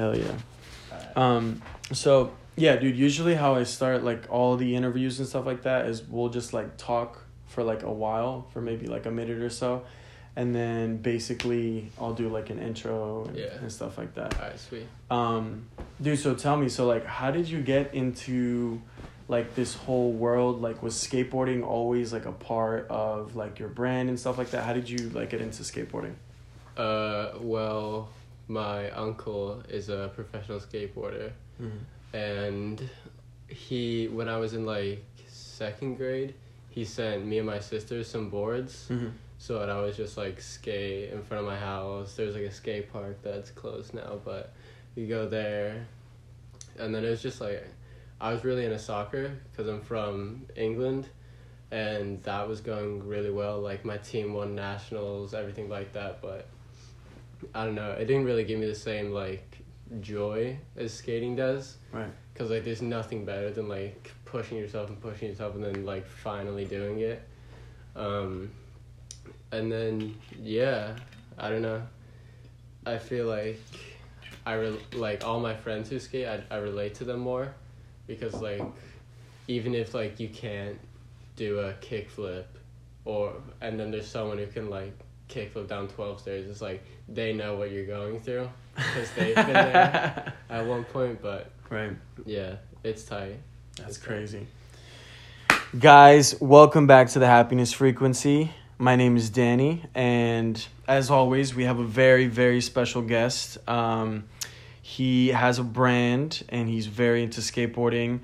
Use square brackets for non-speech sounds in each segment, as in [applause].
Hell yeah. Um, so yeah, dude. Usually, how I start like all the interviews and stuff like that is we'll just like talk for like a while, for maybe like a minute or so, and then basically I'll do like an intro and, Yeah. and stuff like that. Alright, sweet. Um, dude. So tell me, so like, how did you get into like this whole world? Like, was skateboarding always like a part of like your brand and stuff like that? How did you like get into skateboarding? Uh, well, my uncle is a professional skateboarder, and he, when I was in like second grade, he sent me and my sister some boards. Mm-hmm. So that I was just like skate in front of my house. There's like a skate park that's closed now, but we go there, and then it was just like I was really into soccer because I'm from England, and that was going really well. Like my team won nationals, everything like that. But I don't know, it didn't really give me the same like joy as skating does. Right. Cause like there's nothing better than like pushing yourself and pushing yourself and then like finally doing it. Um, and then yeah, I don't know. I feel like I re- like all my friends who skate. I I relate to them more, because like even if like you can't do a kickflip, or and then there's someone who can like kickflip down twelve stairs. It's like they know what you're going through because they've been there [laughs] at one point. But Right. yeah, it's tight. That's It's crazy. Guys, welcome back to the Happiness Frequency. My name is Danny, and as always, we have a very, very special guest. Um, he has a brand, and he's very into skateboarding.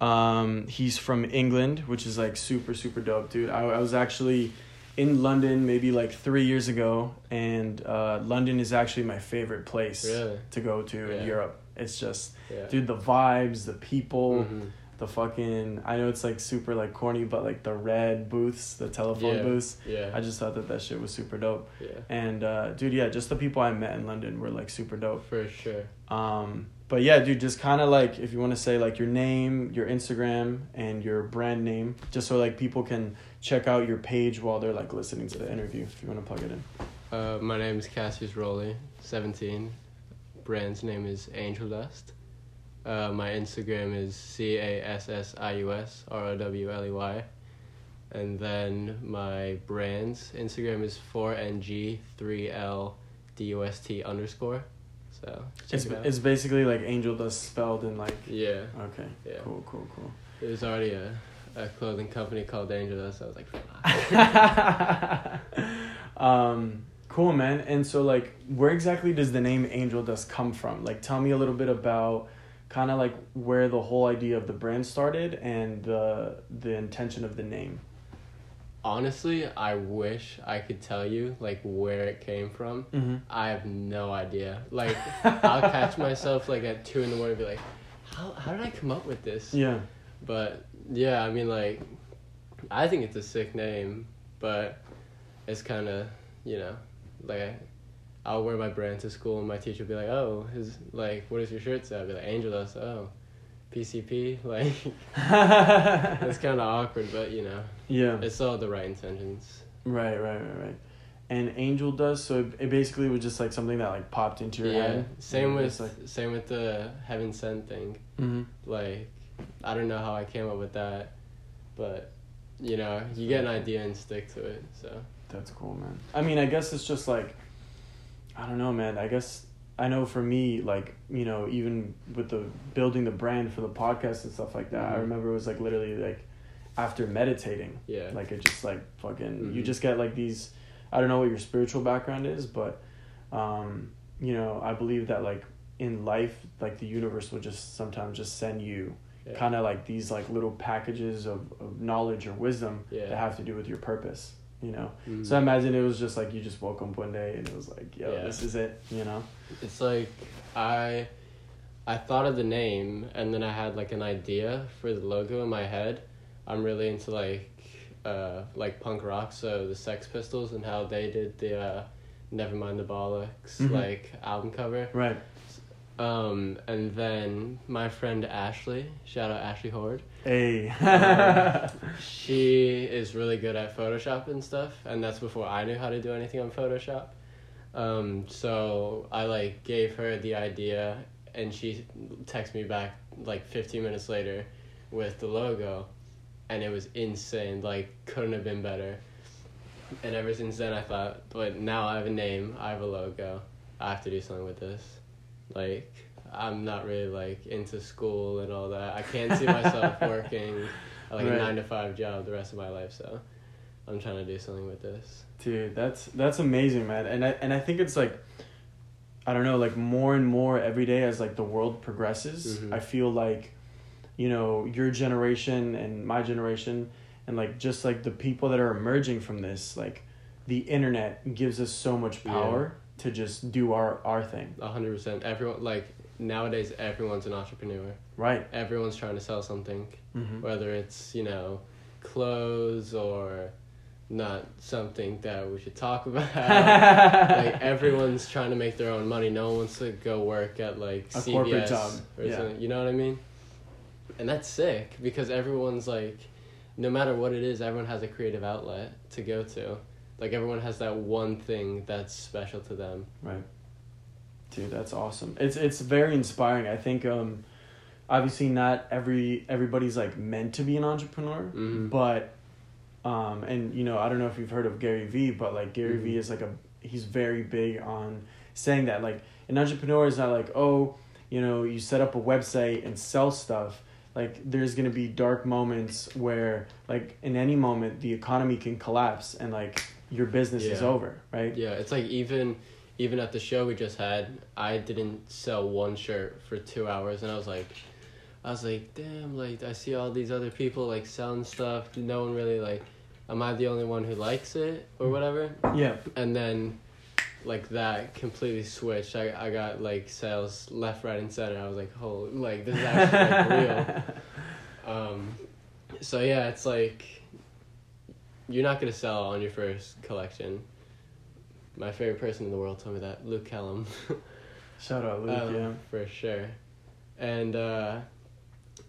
Um, he's from England, which is like super, super dope, dude. I, I was actually in London maybe like three years ago, and uh, London is actually my favorite place Really? to go to Yeah. in Europe. It's just, Yeah. dude, the vibes, the people Mhm. the fucking I know it's like super like corny, but like the red booths, the telephone Yeah. booths. Yeah. I just thought that that shit was super dope. yeah. And uh, dude, yeah, just the people I met in London were like super dope. For sure. Um, but yeah, dude, just kind of like if you want to say like your name, your Instagram, and your brand name, just so like people can check out your page while they're like listening to the interview. If you want to plug it in. Uh, my name is Cassius Rowley, 17. Brand's name is Angel Dust. Uh, my Instagram is C A S S I U S R O W L E Y. And then my brand's Instagram is 4NG3LDUST underscore. So, It's it it's basically like Angel Dust spelled in like. yeah, Okay. Yeah. Cool. Cool. Cool. there's already a, a clothing company called Angel Dust. I was like, [laughs] um, cool, man. And so, like, where exactly does the name Angel Dust come from? Like, tell me a little bit about kind of like where the whole idea of the brand started and the the intention of the name. Honestly, I wish I could tell you like where it came from. Mm-hmm. I have no idea. Like, [laughs] I'll catch myself like at two in the morning, and be like, "How how did I come up with this?" Yeah. But yeah, I mean, like, I think it's a sick name, but it's kind of you know, like, I, I'll wear my brand to school, and my teacher will be like, "Oh, his like, what does your shirt say?" I'll be like, "Angel Dust." Oh, PCP. [laughs] Like, it's kind of awkward, but you know, yeah. it's all the right intentions. Right. Right. Right. Right. And Angel Dust, so it, it basically was just like something that like popped into your yeah. head. Same with like. same with the heaven sent thing. hmm like I don't know how I came up with that, but you know, you get an idea and stick to it. So That's cool, man. I mean, I guess it's just like, I don't know, man. I guess I know for me, like you know, even with the building the brand for the podcast and stuff like that, I Mhm. remember it was like literally like after meditating, yeah, like it just like fucking you Mhm. just get like these. I don't know what your spiritual background is, but um, you know, I believe that like in life, like the universe will just sometimes just send you yeah. kind of like these like little packages of, of knowledge or wisdom Yeah. that have to do with your purpose you know Mhm. so i imagine it was just like you just woke up one day and it was like yo Yeah. this is it you know it's like I I thought of the name and then I had like an idea for the logo in my head. I'm really into like uh like punk rock, so the Sex Pistols and how they did the uh Nevermind the Bollocks Mhm. like album cover. right Um and then my friend Ashley, shout out Ashley Horde. hey [laughs] she is really good at Photoshop and stuff, and that's before I knew how to do anything on Photoshop. Um, so I like gave her the idea, and she texted me back like 15 minutes later with the logo and it was insane like couldn't have been better and ever since then i thought but now i have a name i have a logo i have to do something with this like i'm not really like into school and all that i can't see myself [laughs] working like Right. a nine to five job the rest of my life so i'm trying to do something with this Dude, that's that's amazing, man. And I and I think it's like I don't know, like more and more every day as like the world progresses, Mhm. I feel like you know, your generation and my generation and like just like the people that are emerging from this, like the internet gives us so much Yeah. To just do our our thing. A hundred percent. Everyone like nowadays, everyone's an entrepreneur. Right. Everyone's trying to sell something, Mhm. whether it's you know, clothes or not something that we should talk [laughs] about. like everyone's trying to make their own money. No one wants to go work at like A CVS corporate job, or yeah. something. You know what I mean? And that's sick because everyone's like, no matter what it is, everyone has a creative outlet to go to. Like everyone has that one thing that's special to them. Right. Dude, that's awesome. It's it's very inspiring. I think um obviously not every everybody's like meant to be an entrepreneur, Mhm. but um and you know, I don't know if you've heard of Gary Vee, but like Gary Vee Mhm. is like a he's very big on saying that like an entrepreneur is not like, "Oh, you know, you set up a website and sell stuff." Like there's going to be dark moments where like in any moment the economy can collapse and like your business is over, right? Yeah, it's like even even at the show we just had, I didn't sell one shirt for two hours, and I was like, I was like, damn, like I see all these other people like selling stuff. No one really like, am I the only one who likes it or whatever? Yeah. And then, like that completely switched. I I got like sales left, right, and center. I was like, holy, like this is actually like, real. [laughs] Um, so yeah, it's like you're not gonna sell on your first collection. My favorite person in the world told me that Luke Kellum, [laughs] Shout out Luke, Um, yeah. for sure, and uh,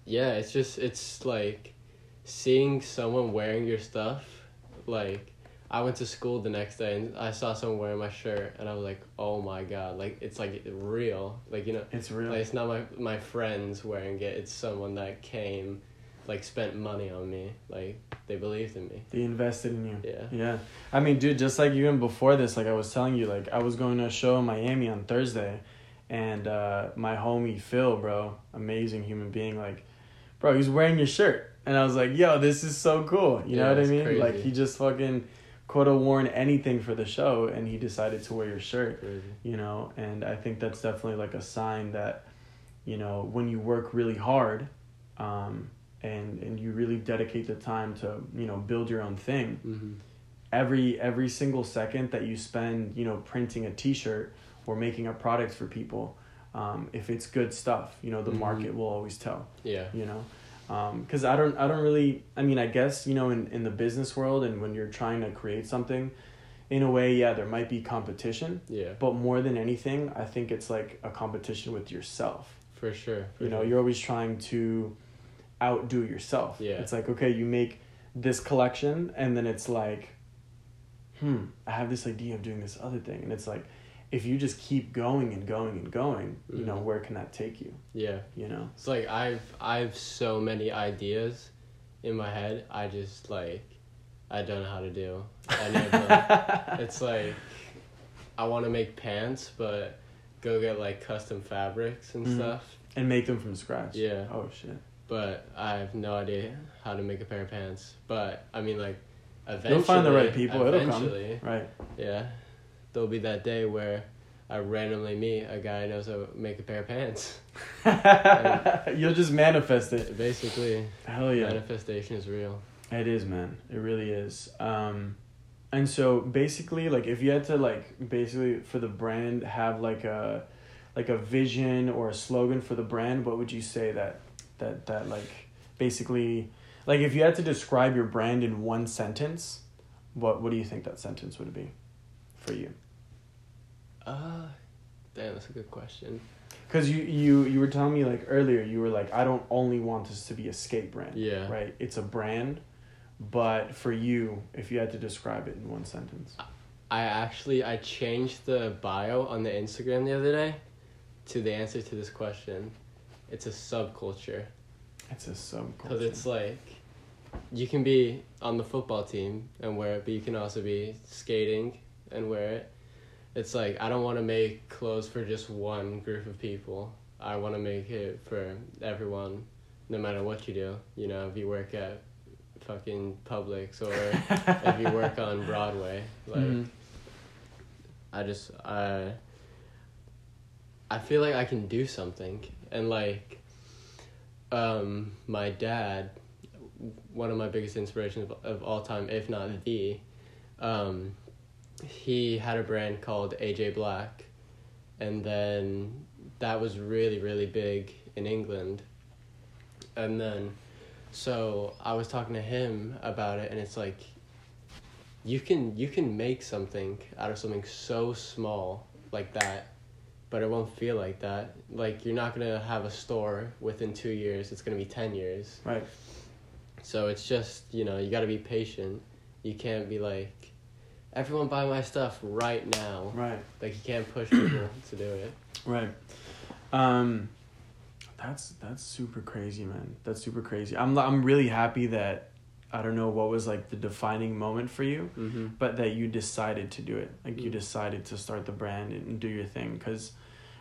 yeah, it's just it's like seeing someone wearing your stuff. Like I went to school the next day and I saw someone wearing my shirt and I was like, oh my god, like it's like real, like you know. It's real. Like it's not my my friends wearing it. It's someone that came, like spent money on me. Like they believed in me. They invested in you. Yeah. Yeah. I mean, dude, just like even before this, like I was telling you, like I was going to a show in Miami on Thursday and uh my homie Phil, bro, amazing human being, like, bro, he's wearing your shirt. And I was like, yo, this is so cool. You Yeah, know what I mean? crazy. Like he just fucking could have worn anything for the show and he decided to wear your shirt. Crazy. you know and i think that's definitely like a sign that you know when you work really hard um and and you really dedicate the time to you know build your own thing Mm-hmm. every every single second that you spend you know printing a t-shirt or making a product for people um if it's good stuff you know the Mhm. market will always tell Yeah. you know because i don't i don't really i mean i guess you know in, in the business world and when you're trying to create something in a way yeah there might be competition Yeah. but more than anything i think it's like a competition with yourself For sure. For you know sure. you're always trying to outdo yourself Yeah. it's like okay you make this collection and then it's like hmm i have this idea of doing this other thing and it's like if you just keep going and going and going you know Mhm. where can that take you Yeah. you know It's like I've I've so many ideas in my head. I just like I don't know how to do of them. [laughs] it's like I want to make pants, but go get like custom fabrics and Mhm. stuff. and make them from scratch Yeah. oh shit But I have no idea how to make a pair of pants. But I mean, like, eventually, you'll find the right people it'll come right Yeah, there'll be that day where I randomly meet a guy who knows how to make a pair of pants. [laughs] you'll just manifest it Basically, hell yeah manifestation is real. It is, man. It really is. Um, and so basically, like, if you had to like basically for the brand have like a like a vision or a slogan for the brand, what would you say that that that like basically like if you had to describe your brand in one sentence, what what do you think that sentence would be for you? Uh, damn, that's a good question. Because you you you were telling me like earlier, you were like, I don't only want this to be a skate brand. Yeah. Right. It's a brand, but for you, if you had to describe it in one sentence. I actually I changed the bio on the Instagram the other day to the answer to this question, it's a subculture It's a subculture. because it's like you can be on the football team and wear it, but you can also be skating and wear it. It's like I don't want to make clothes for just one group of people. I want to make it for everyone, no matter what you do. You know, if you work at fucking Publix or if you work on [laughs] Broadway, like Mhm. I just I I feel like I can do something and like um my dad one of my biggest inspirations of, of all time if not the um he had a brand called AJ Black. And then that was really really big in England. And then so I was talking to him about it and it's like you can you can make something out of something so small like that but it won't feel like that like you're not gonna have a store within two years it's gonna be 10 years Right. so it's just you know you gotta be patient you can't be like everyone buy my stuff right now Right. like you can't push people [clears throat] to do it Right. Um that's that's super crazy, man. That's super crazy. I'm I'm really happy that I don't know what was like the defining moment for you, mm-hmm. but that you decided to do it. Like you Mm. decided to start the brand and do your thing cuz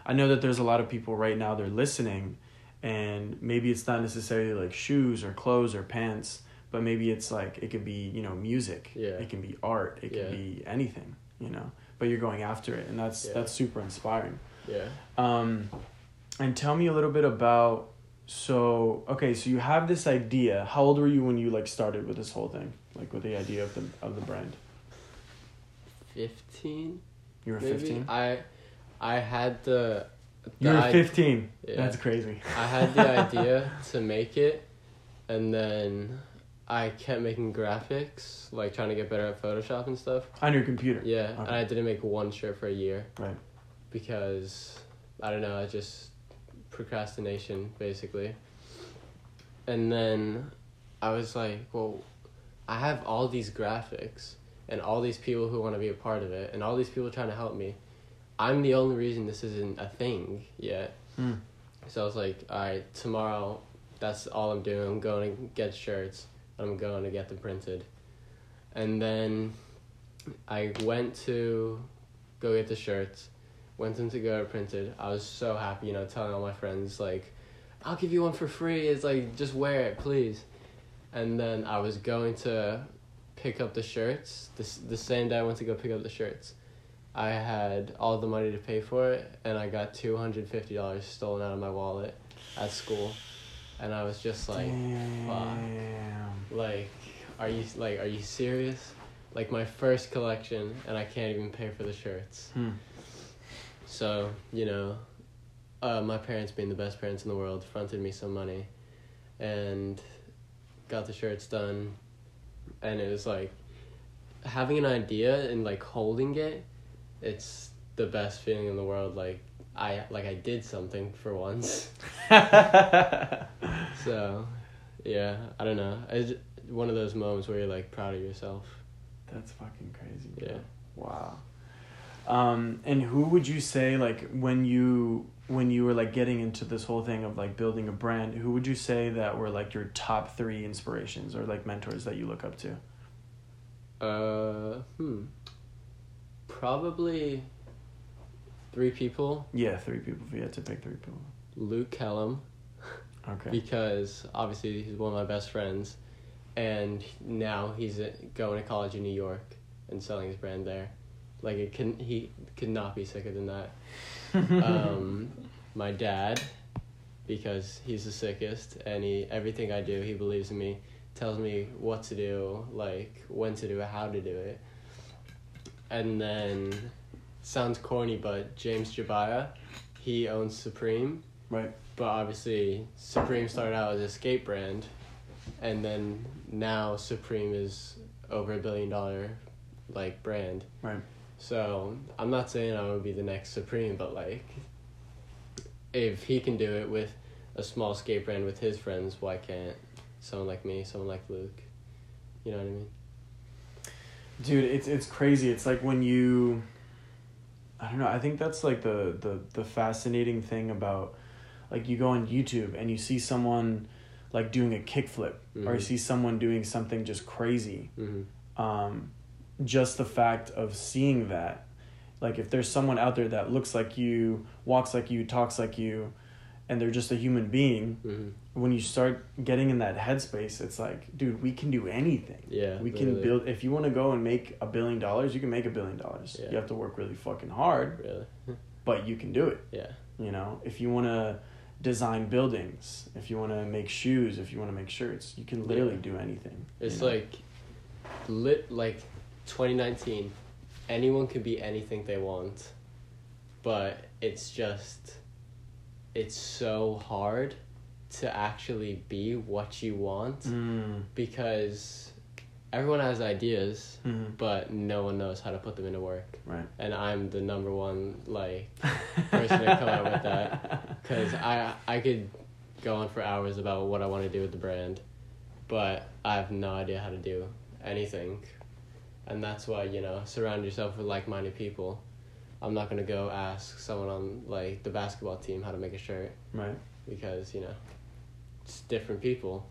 I know that there's a lot of people right now they're listening and maybe it's not necessarily like shoes or clothes or pants, but maybe it's like it could be, you know, music. Yeah. It can be art, it can Yeah. be anything, you know. But you're going after it and that's Yeah. that's super inspiring. yeah Um, and tell me a little bit about. So okay, so you have this idea. How old were you when you like started with this whole thing, like with the idea of the of the brand? 15 You were fifteen. i i had the, the You were i- fifteen. Yeah. That's crazy. I had the [laughs] idea to make it, and then I kept making graphics, like trying to get better at Photoshop and stuff. On your computer. Yeah, and I didn't make one shirt for a year. Right. Because I don't know, I just procrastination basically. And then I was like, well, I have all these graphics and all these people who want to be a part of it and all these people trying to help me. I'm the only reason this isn't a thing yet. Hmm. So I was like, all right, tomorrow, that's all I'm doing. I'm going to get shirts. I'm going to get them printed. And then I went to go get the shirts, went them to go printed. I was so happy, you know, telling all my friends, like, I'll give you one for free. It's like, just wear it, please. And then I was going to pick up the shirts. The, the same day I went to go pick up the shirts. I had all the money to pay for it, and I got two hundred fifty dollars stolen out of my wallet at school, and I was just like, Damn. like, are you like, are you serious? Like my first collection, and I can't even pay for the shirts. Hmm. So you know, uh, my parents, being the best parents in the world, fronted me some money, and got the shirts done, and it was like having an idea and like holding it. It's the best feeling in the world. Like I like I did something for once. [laughs] So, yeah, I don't know. It's one of those moments where you're like proud of yourself. That's fucking crazy. bro. Yeah. Wow. Um, and who would you say like when you when you were like getting into this whole thing of like building a brand, who would you say that were like your top three inspirations or like mentors that you look up to? Uh, hmm. Probably three people. Yeah, three people. If you had to pick three people. Luke Kellum, Okay. because obviously he's one of my best friends, and now he's uh, going to college in New York and selling his brand there. Like it can he could not be sicker than that. [laughs] um, my dad, because he's the sickest, and he everything I do, he believes in me, tells me what to do, like when to do it, how to do it. And then, sounds corny, but James Jebbia, he owns Supreme, right. but obviously Supreme started out as a skate brand, and then now Supreme is over a billion dollar, like brand. Right. So I'm not saying I would be the next Supreme, but like, if he can do it with a small skate brand with his friends, why can't someone like me, someone like Luke? You know what I mean? Dude, it's it's crazy. It's like when you I don't know. I think that's like the the the fascinating thing about like you go on YouTube and you see someone like doing a kickflip or you Mhm. see someone doing something just crazy. Mm-hmm. Um, just the fact of seeing that, like if there's someone out there that looks like you, walks like you, talks like you, and they're just a human being. Mm-hmm. When you start getting in that headspace, it's like, dude, we can do anything. Yeah. We can build. If you want to go and make a billion dollars, you can make a billion dollars. Yeah. You have to work really fucking hard, Really. [laughs] but you can do it. Yeah. You know, if you want to design buildings, if you want to make shoes, if you want to make shirts, you can literally Yeah. do anything. It's you know? like lit like 2019. Anyone can be anything they want, but it's just it's so hard to actually be what you want Mm, because everyone has ideas, mhm, but no one knows how to put them into work. right. And I'm the number one like [laughs] person to come out with that. Because I I could go on for hours about what I want to do with the brand, but I have no idea how to do anything, and that's why you know surround yourself with like minded people. I'm not gonna go ask someone on like the basketball team how to make a shirt Right. because you know it's different people.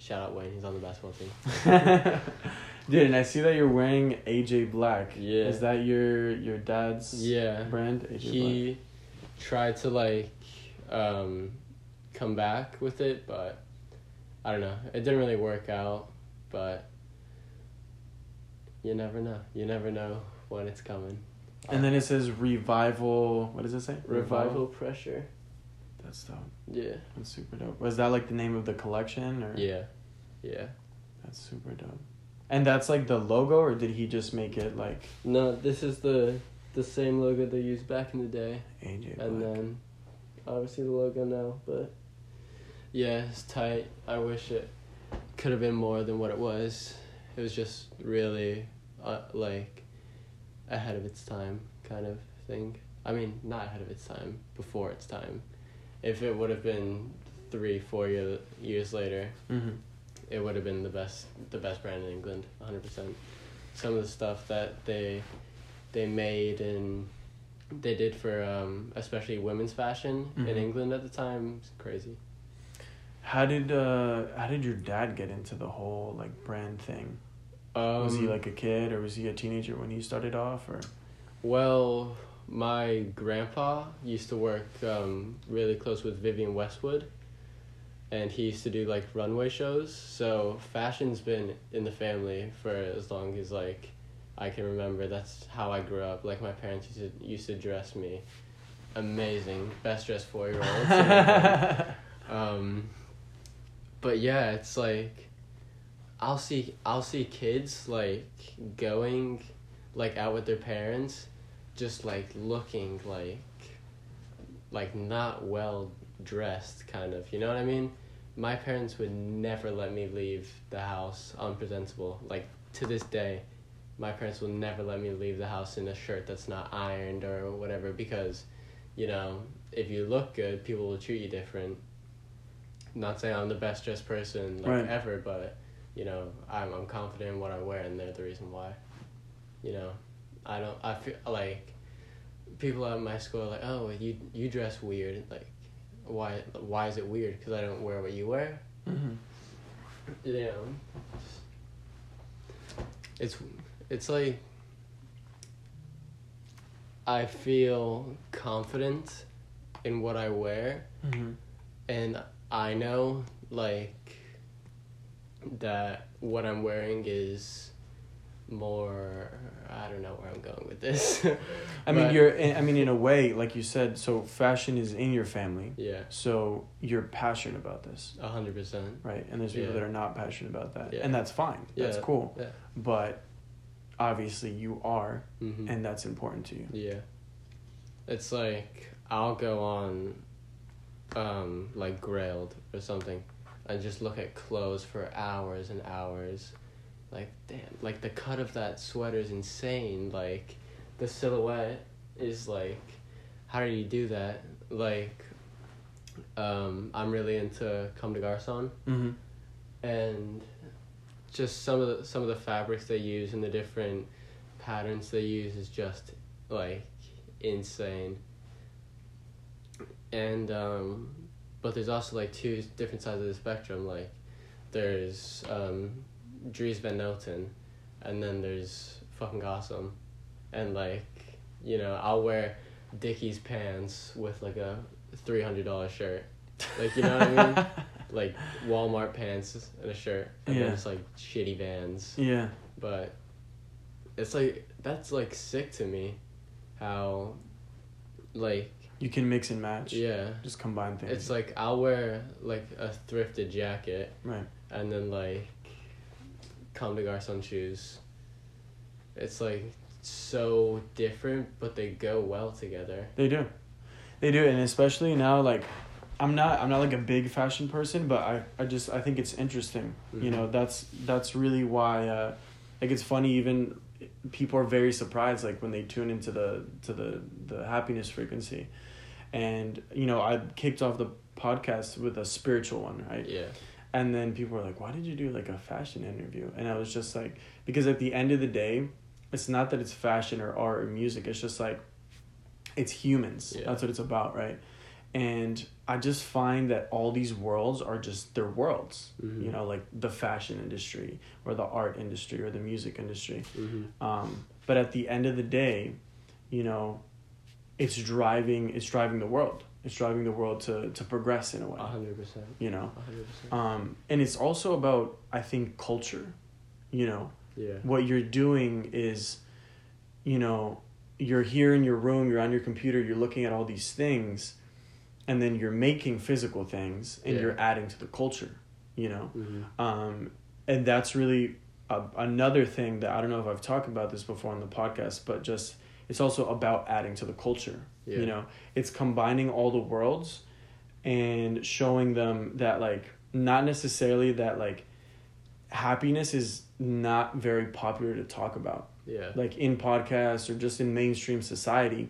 Shout out Wayne, he's on the basketball team. [laughs] Dude, and I see that you're wearing AJ Black. Yeah. Is that your your dad's Yeah. brand? AJ he tried to like um come back with it but i don't know it didn't really work out but you never know you never know when it's coming And then it says revival. What does it say? revival pressure That's dope. yeah That's super dope. Was that like the name of the collection or? yeah yeah That's super dope. And that's like the logo, or did he just make it like no this is the the same logo they used back in the day AJ Black? and then obviously the logo now but yeah it's tight i wish it could have been more than what it was it was just really uh, like ahead of its time kind of thing i mean not ahead of its time before its time if it would have been three four year, years later mm-hmm. it would have been the best the best brand in England, hundred percent. Some of the stuff that they they made and they did for um, especially women's fashion Mhm. in England at the time is crazy. How did uh how did your dad get into the whole like brand thing? Um, Was he like a kid or was he a teenager when he started off or? Well, my grandpa used to work um, really close with Vivienne Westwood, and he used to do like runway shows. So fashion's been in the family for as long as like I can remember. That's how I grew up. Like my parents used to used to dress me amazing, best dressed four year old. [laughs] um, but yeah, it's like I'll see I'll see kids like going like out with their parents, just like looking like like not well dressed kind of you know what I mean? My parents would never let me leave the house unpresentable. Like to this day, my parents will never let me leave the house in a shirt that's not ironed or whatever because, you know, if you look good, people will treat you different. Not saying I'm the best dressed person like Right. ever, but you know, I'm I'm confident in what I wear, and they're the reason why. You know, I don't. I feel like people at my school are like, oh, you you dress weird. Like, why why is it weird? Because I don't wear what you wear. mm-hmm. You know, it's it's like I feel confident in what I wear, Mm-hmm. and I know like that what I'm wearing is more. I don't know where I'm going with this. [laughs] I mean, you're. in- I mean, in a way, like you said, so fashion is in your family. yeah, So you're passionate about this, a hundred percent. right? And there's people Yeah. that are not passionate about that, Yeah. and that's fine. Yeah. That's cool. Yeah. But obviously, you are, Mm-hmm. and that's important to you. Yeah. It's like I'll go on um like Grailed or something and just look at clothes for hours and hours. Like damn, like the cut of that sweater is insane. Like the silhouette is like how do you do that? Like um I'm really into Comme des Garçons Mm-hmm. and just some of the some of the fabrics they use and the different patterns they use is just like insane. And um, but there's also like two different sides of the spectrum. Like there's um, Dries Van Noten, and then there's fucking awesome, and like you know I'll wear Dickies pants with like a three hundred dollar shirt, like you know what I mean, [laughs] like Walmart pants and a shirt, and Yeah. then just like shitty Vans, yeah. but it's like that's like sick to me, how, like You can mix and match. yeah. Just combine things. It's like I'll wear like a thrifted jacket right. and then like Comme des Garçons shoes. It's like so different, but they go well together. They do. They do, and especially now, like, I'm not, I'm not like a big fashion person, but I, I just, I think it's interesting. You Mhm. know, that's, that's really why, uh, like, it's funny. Even people are very surprised, like, when they tune into the, to the, the happiness frequency, and you know, I kicked off the podcast with a spiritual one, right? Yeah. And then people were like, why did you do like a fashion interview? And I was just like, because at the end of the day, it's not that it's fashion or art or music. It's just like, it's humans. Yeah. That's what it's about, right? And I just find that all these worlds are just, they're worlds. Mhm. You know, like the fashion industry or the art industry or the music industry. Mm-hmm. Um, but at the end of the day, you know, it's driving, it's driving the world. It's driving the world to, to progress in a way, hundred percent. you know? Hundred percent. um, and it's also about i think culture you know Yeah. what you're doing is you know you're here in your room you're on your computer you're looking at all these things and then you're making physical things and Yeah. you're adding to the culture you know Mm-hmm. um, and that's really a, another thing that i don't know if i've talked about this before on the podcast but just it's also about adding to the culture Yeah. you know it's combining all the worlds and showing them that like not necessarily that like happiness is not very popular to talk about Yeah. like in podcasts or just in mainstream society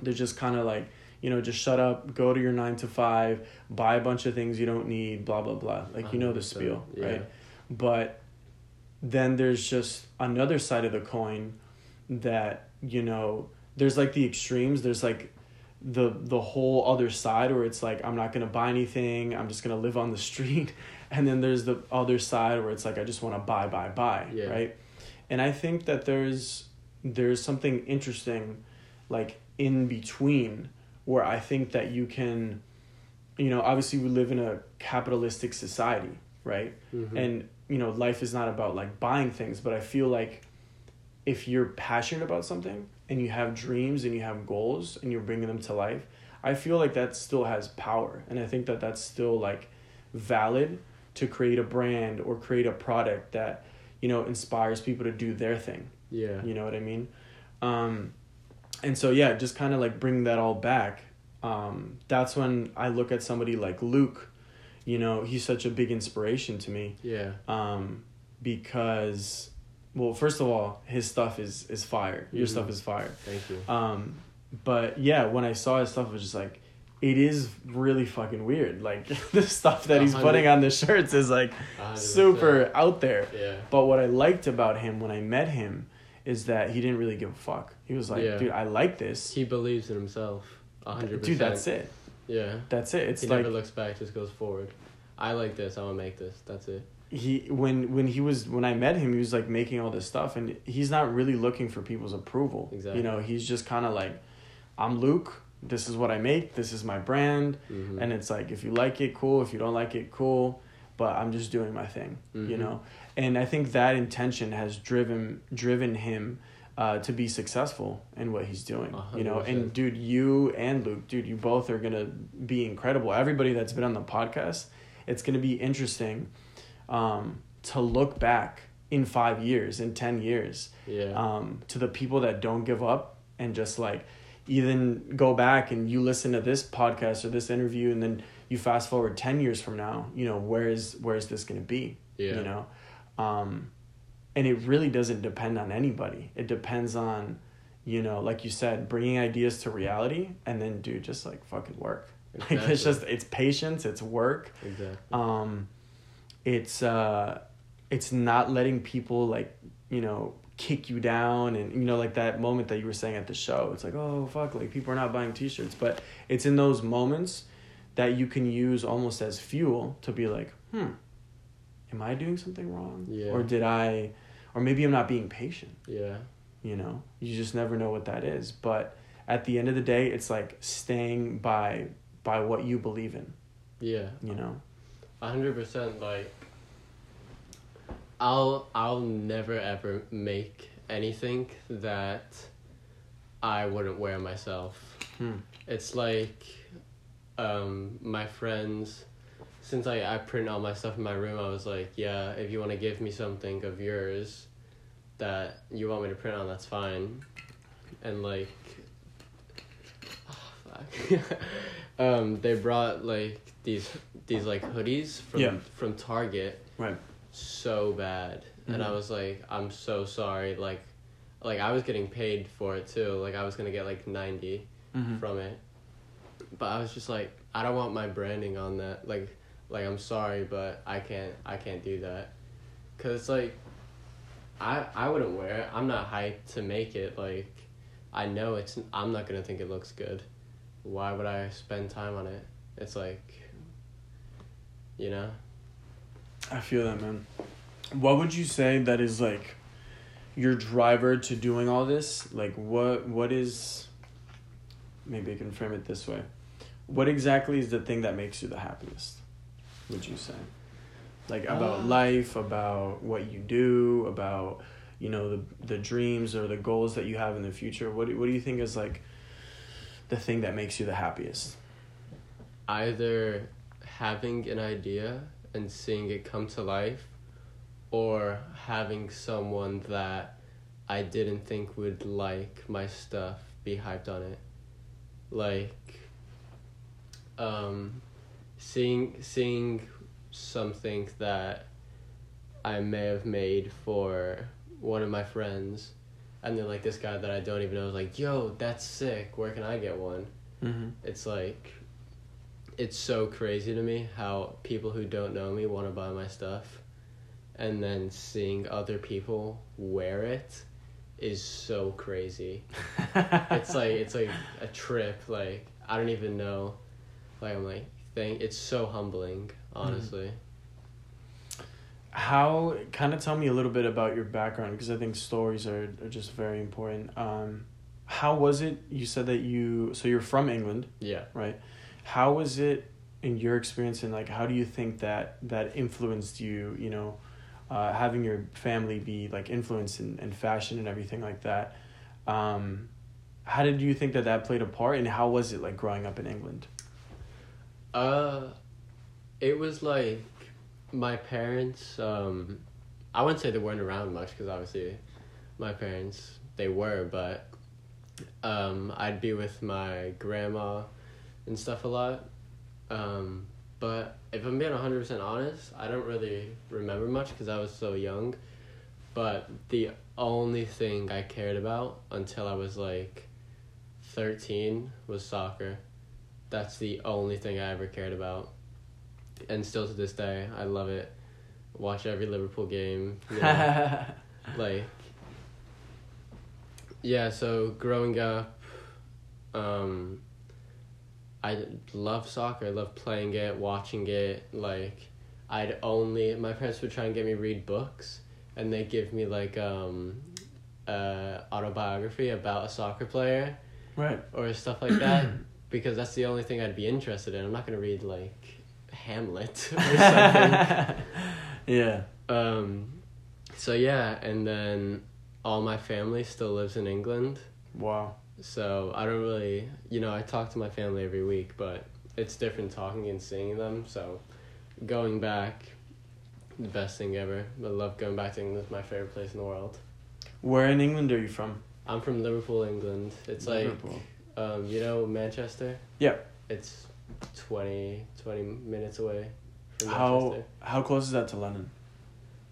they're just kind of like you know just shut up go to your nine to five buy a bunch of things you don't need blah blah blah like you know the spiel yeah. right but then there's just another side of the coin that you know there's like the extremes. There's like the the whole other side where it's like i'm not gonna buy anything. I'm just gonna live on the [laughs] street. And then there's the other side where it's like i just want to buy buy buy Yeah. right? And i think that there's there's something interesting like in between where i think that you can you know obviously we live in a capitalistic society right? Mhm. and you know life is not about like buying things but i feel like if you're passionate about something and you have dreams and you have goals and you're bringing them to life i feel like that still has power and i think that that's still like valid to create a brand or create a product that you know inspires people to do their thing yeah. you know what I mean? Um, and so yeah, just kind of like bring that all back. Um, that's when I look at somebody like Luke. You know, he's such a big inspiration to me Yeah. um, because, well, first of all, his stuff is is fire. Your Mhm. stuff is fire. Thank you. Um, but yeah, when I saw his stuff, it was just like, it is really fucking weird. Like [laughs] the stuff that he's putting on the shirts is like super out there. Yeah. But what I liked about him when I met him is that he didn't really give a fuck. He was like, Yeah. dude, I like this. He believes in himself. Hundred percent. Dude, that's it. Yeah. That's it. It's he like never looks back, just goes forward. I like this. I want to make this. That's it. He when when he was when I met him, he was like making all this stuff, and he's not really looking for people's approval. Exactly. You know, he's just kind of like, I'm Luke. This is what I make. This is my brand, Mhm. and it's like if you like it, cool. If you don't like it, cool. But I'm just doing my thing. You Mhm. know, and I think that intention has driven driven him. Uh, to be successful in what he's doing, A you know, and and dude, you and Luke, dude, you both are gonna be incredible. Everybody that's been on the podcast, it's gonna be interesting um, to look back in five years, in 10 years, Yeah. um, to the people that don't give up and just like even go back and you listen to this podcast or this interview and then you fast forward 10 years from now, you know, where is, where is this going to be? yeah. You know? Um, and it really doesn't depend on anybody. It depends on, you know, like you said, bringing ideas to reality and then do just like fucking work. [laughs] Like it's just, it's patience, it's work Exactly. um it's uh it's not letting people like you know kick you down and you know like that moment that you were saying at the show. It's like oh fuck like people are not buying t-shirts. But it's in those moments that you can use almost as fuel to be like hmm am i doing something wrong? Yeah. or did i or maybe i'm not being patient. Yeah. you know? You just never know what that is. But at the end of the day it's like staying by by what you believe in. Yeah. you know hundred percent. Like, I'll I'll never ever make anything that I wouldn't wear myself. hmm. It's like, um, my friends. Since I I print all my stuff in my room, I was like, yeah, if you want to give me something of yours, that you want me to print on, that's fine. And like, [laughs] oh, fuck. [laughs] um, they brought like these these like hoodies from Yeah. from Target right. so bad. And i Mhm. was like i'm so sorry like like i was getting paid for it too. Like i was gonna get like 90 mm-hmm. from it. But i was just like i don't want my branding on that. Like like i'm sorry but i can't i can't do that. Because it's like i i wouldn't wear it. I'm not hyped to make it. Like i know it's i'm not gonna think it looks good. Why would i spend time on it? It's like you know I feel that, man. What would you say that is like your driver to doing all this? Like, what what is? Maybe I can frame it this way. What exactly is the thing that makes you the happiest? Would you say? Like about Uh. life, about what you do, about you know the the dreams or the goals that you have in the future. What do, what do you think is like the thing that makes you the happiest? either having an idea and seeing it come to life or having someone that I didn't think would like my stuff be hyped on it. Like um seeing seeing something that I may have made for one of my friends and then like this guy that I don't even know is like, "Yo, that's sick. Where can I get one?" Mm-hmm. it's like it's so crazy to me how people who don't know me want to buy my stuff and then seeing other people wear it is so crazy. [laughs] It's like it's like a trip like i don't even know. Like i'm like thank it's so humbling honestly. How kind of tell me a little bit about your background because i think stories are, are just very important. Um how was it you said that you so you're from england yeah. right how was it in your experience and like how do you think that that influenced you you know uh, having your family be like influenced in, in fashion and everything like that um how did you think that that played a part and how was it like growing up in england Uh, it was like my parents. Um, I wouldn't say they weren't around much because obviously, my parents they were, but um, I'd be with my grandma and stuff a lot. Um, but if I'm being hundred percent honest, I don't really remember much because I was so young. But the only thing I cared about until I was like thirteen was soccer that's the only thing I ever cared about. And still to this day, I love it. Watch every Liverpool game. You know, [laughs] like, yeah, so growing up, um, I love soccer. I love playing it, watching it. Like, I'd only, my parents would try and get me read books, and they give me, like, um, uh, autobiography about a soccer player right or stuff like that [clears throat] because that's the only thing I'd be interested in. I'm not gonna read like Hamlet [laughs] or something. [laughs] yeah um, so yeah, and then all my family still lives in England, wow so I don't really, you know, I talk to my family every week, but it's different talking and seeing them. So going back, the best thing ever. I love going back to England. It's my favorite place in the world. where in england are you from I'm from Liverpool, England. It's like Um, you know Manchester? Yeah. It's 20, 20 minutes away from how Manchester. how close is that to london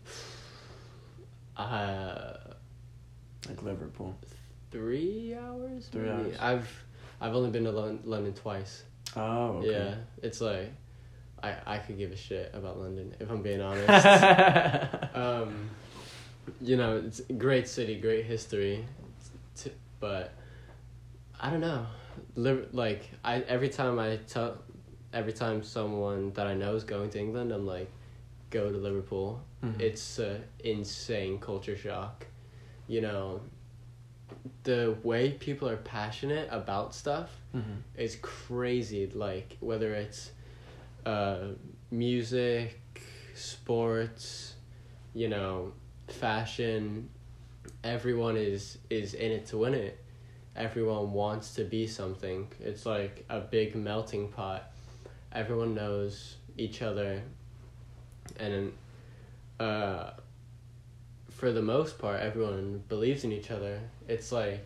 [sighs] Uh, like liverpool three hours. Three maybe? hours. I've I've only been to Lon- London twice. oh okay. Yeah, it's like I I could give a shit about London if I'm being honest. [laughs] um, you know, it's a great city, great history, t- but I don't know. Like I every time I tell, every time someone that I know is going to England, I'm like, go to Liverpool. Mhm. It's a insane culture shock. You know, the way people are passionate about stuff Mhm. is crazy. Like whether it's uh, music, sports, you know, fashion, everyone is is in it to win it. Everyone wants to be something. It's like a big melting pot. Everyone knows each other, and uh, for the most part, everyone believes in each other. It's like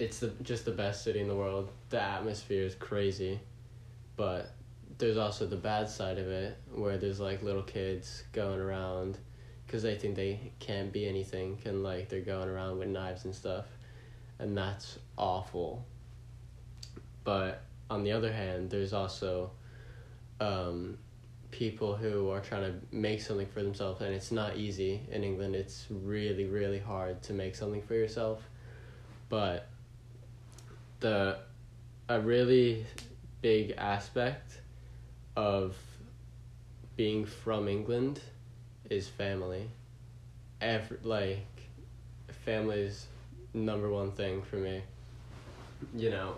it's the just the best city in the world. The atmosphere is crazy, but there's also the bad side of it where there's like little kids going around because they think they can't be anything and like they're going around with knives and stuff, and that's awful. But on the other hand, there's also um, people who are trying to make something for themselves, and it's not easy in England. It's really, really hard to make something for yourself. But the a really big aspect of being from England is family. Every like family is number one thing for me. You know,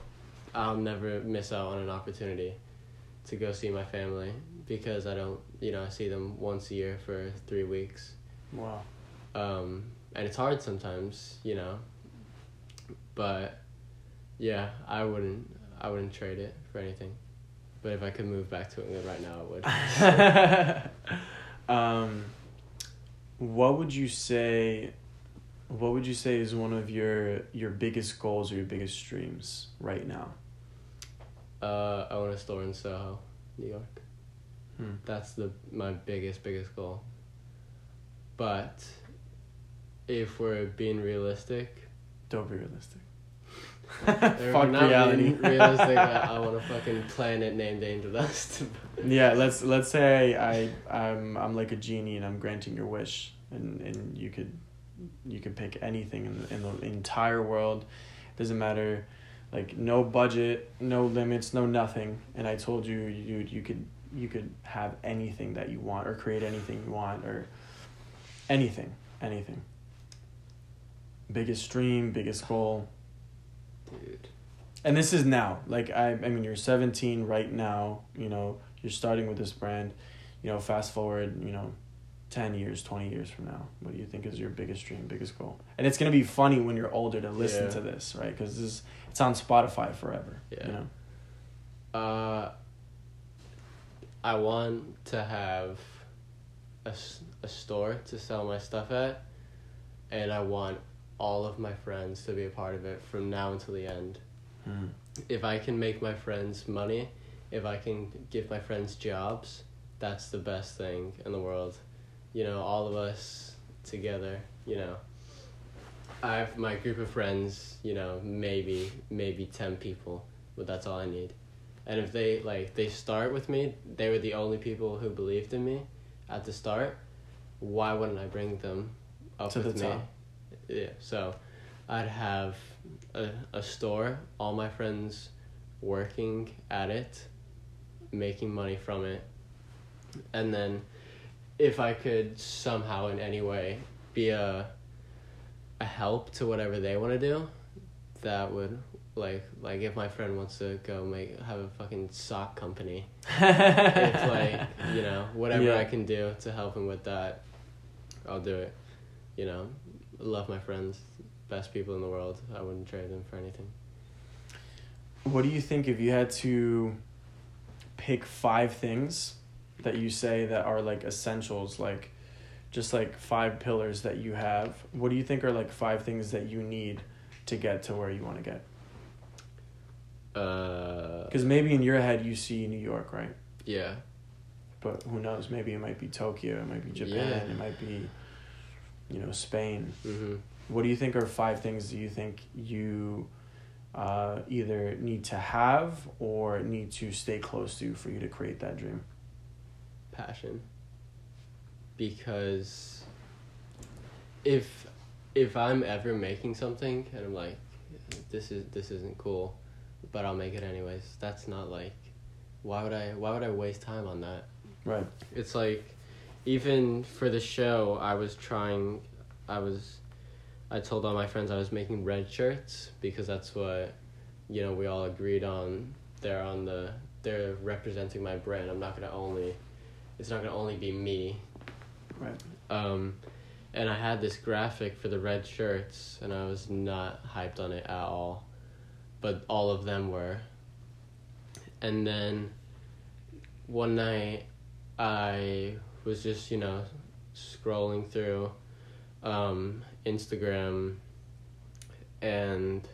I'll never miss out on an opportunity to go see my family because I don't, you know, I see them once a year for three weeks. Wow. Um, and it's hard sometimes, you know. But yeah, I wouldn't I wouldn't trade it for anything. But if I could move back to England right now, I would. [laughs] um, what would you say? What would you say is one of your your biggest goals or your biggest dreams right now? Uh, I own a store in Soho, New York. Hmm. That's the my biggest biggest goal. But if we're being realistic, Don't be realistic. [laughs] Fuck not reality. realistic, I, I [laughs] want a fucking planet named Angel Dust. [laughs] yeah, let's let's say I I'm I'm like a genie and I'm granting your wish and and you could you could pick anything in the, in the entire world. Doesn't matter, like no budget, no limits, no nothing. And I told you you you could you could have anything that you want or create anything you want or anything anything. Biggest dream, biggest goal. Dude. And this is now. Like I I mean you're 17 right now, you know, you're starting with this brand. You know, fast forward, you know, 10 years, 20 years from now. What do you think is your biggest dream, biggest goal? And it's going to be funny when you're older to listen Yeah. to this, right? Cuz this it's on Spotify forever, Yeah. you know. Uh, I want to have a, a store to sell my stuff at, and I want all of my friends to be a part of it from now until the end. Hmm. If I can make my friends money, if I can give my friends jobs, that's the best thing in the world. You know, all of us together, you know. I have my group of friends, you know, maybe maybe 10 people, but that's all I need. And if they like they start with me, they were the only people who believed in me at the start. Why wouldn't I bring them up To the with me? top. Yeah. So, I'd have a a store, all my friends working at it, making money from it, and then if I could somehow in any way be a a help to whatever they want to do, that would like like if my friend wants to go make have a fucking sock company, it's [laughs] like you know whatever Yeah. I can do to help him with that, I'll do it. You know, love my friends, best people in the world. I wouldn't trade them for anything. What do you think if you had to pick five things that you say that are like essentials, like just like five pillars that you have? What do you think are like five things that you need to get to where you want to get? Uh, Because maybe in your head you see New York, right? yeah, But who knows? Maybe it might be Tokyo, it might be Japan, Yeah. it might be, you know, Spain. hmm What do you think are five things do you think you uh, either need to have or need to stay close to for you to create that dream? Passion. Because if if I'm ever making something and I'm like, this is this isn't cool, but I'll make it anyways. That's not like, why would I why would I waste time on that? Right. It's like, even for the show, I was trying, I was, I told all my friends I was making red shirts because that's what, you know, we all agreed on. They're on the they're representing my brand. I'm not gonna only, it's not gonna only be me. Right. Um, and I had this graphic for the red shirts, and I was not hyped on it at all, but all of them were. And then one night, I was just you know scrolling through um, Instagram, and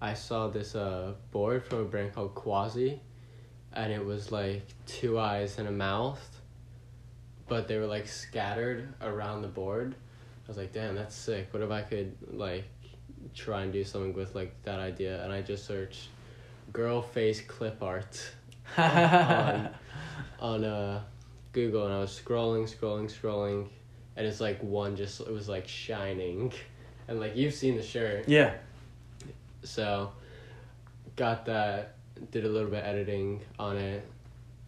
I saw this uh, board from a brand called Quasi, and it was like two eyes and a mouth but they were like scattered around the board. I was like, damn, that's sick. What if I could like try and do something with like that idea? And I just searched girl face clip art [laughs] on on uh, Google, and I was scrolling, scrolling, scrolling, and it's like one just it was like shining, and like you've seen the shirt, yeah. so got that, did a little bit editing on it,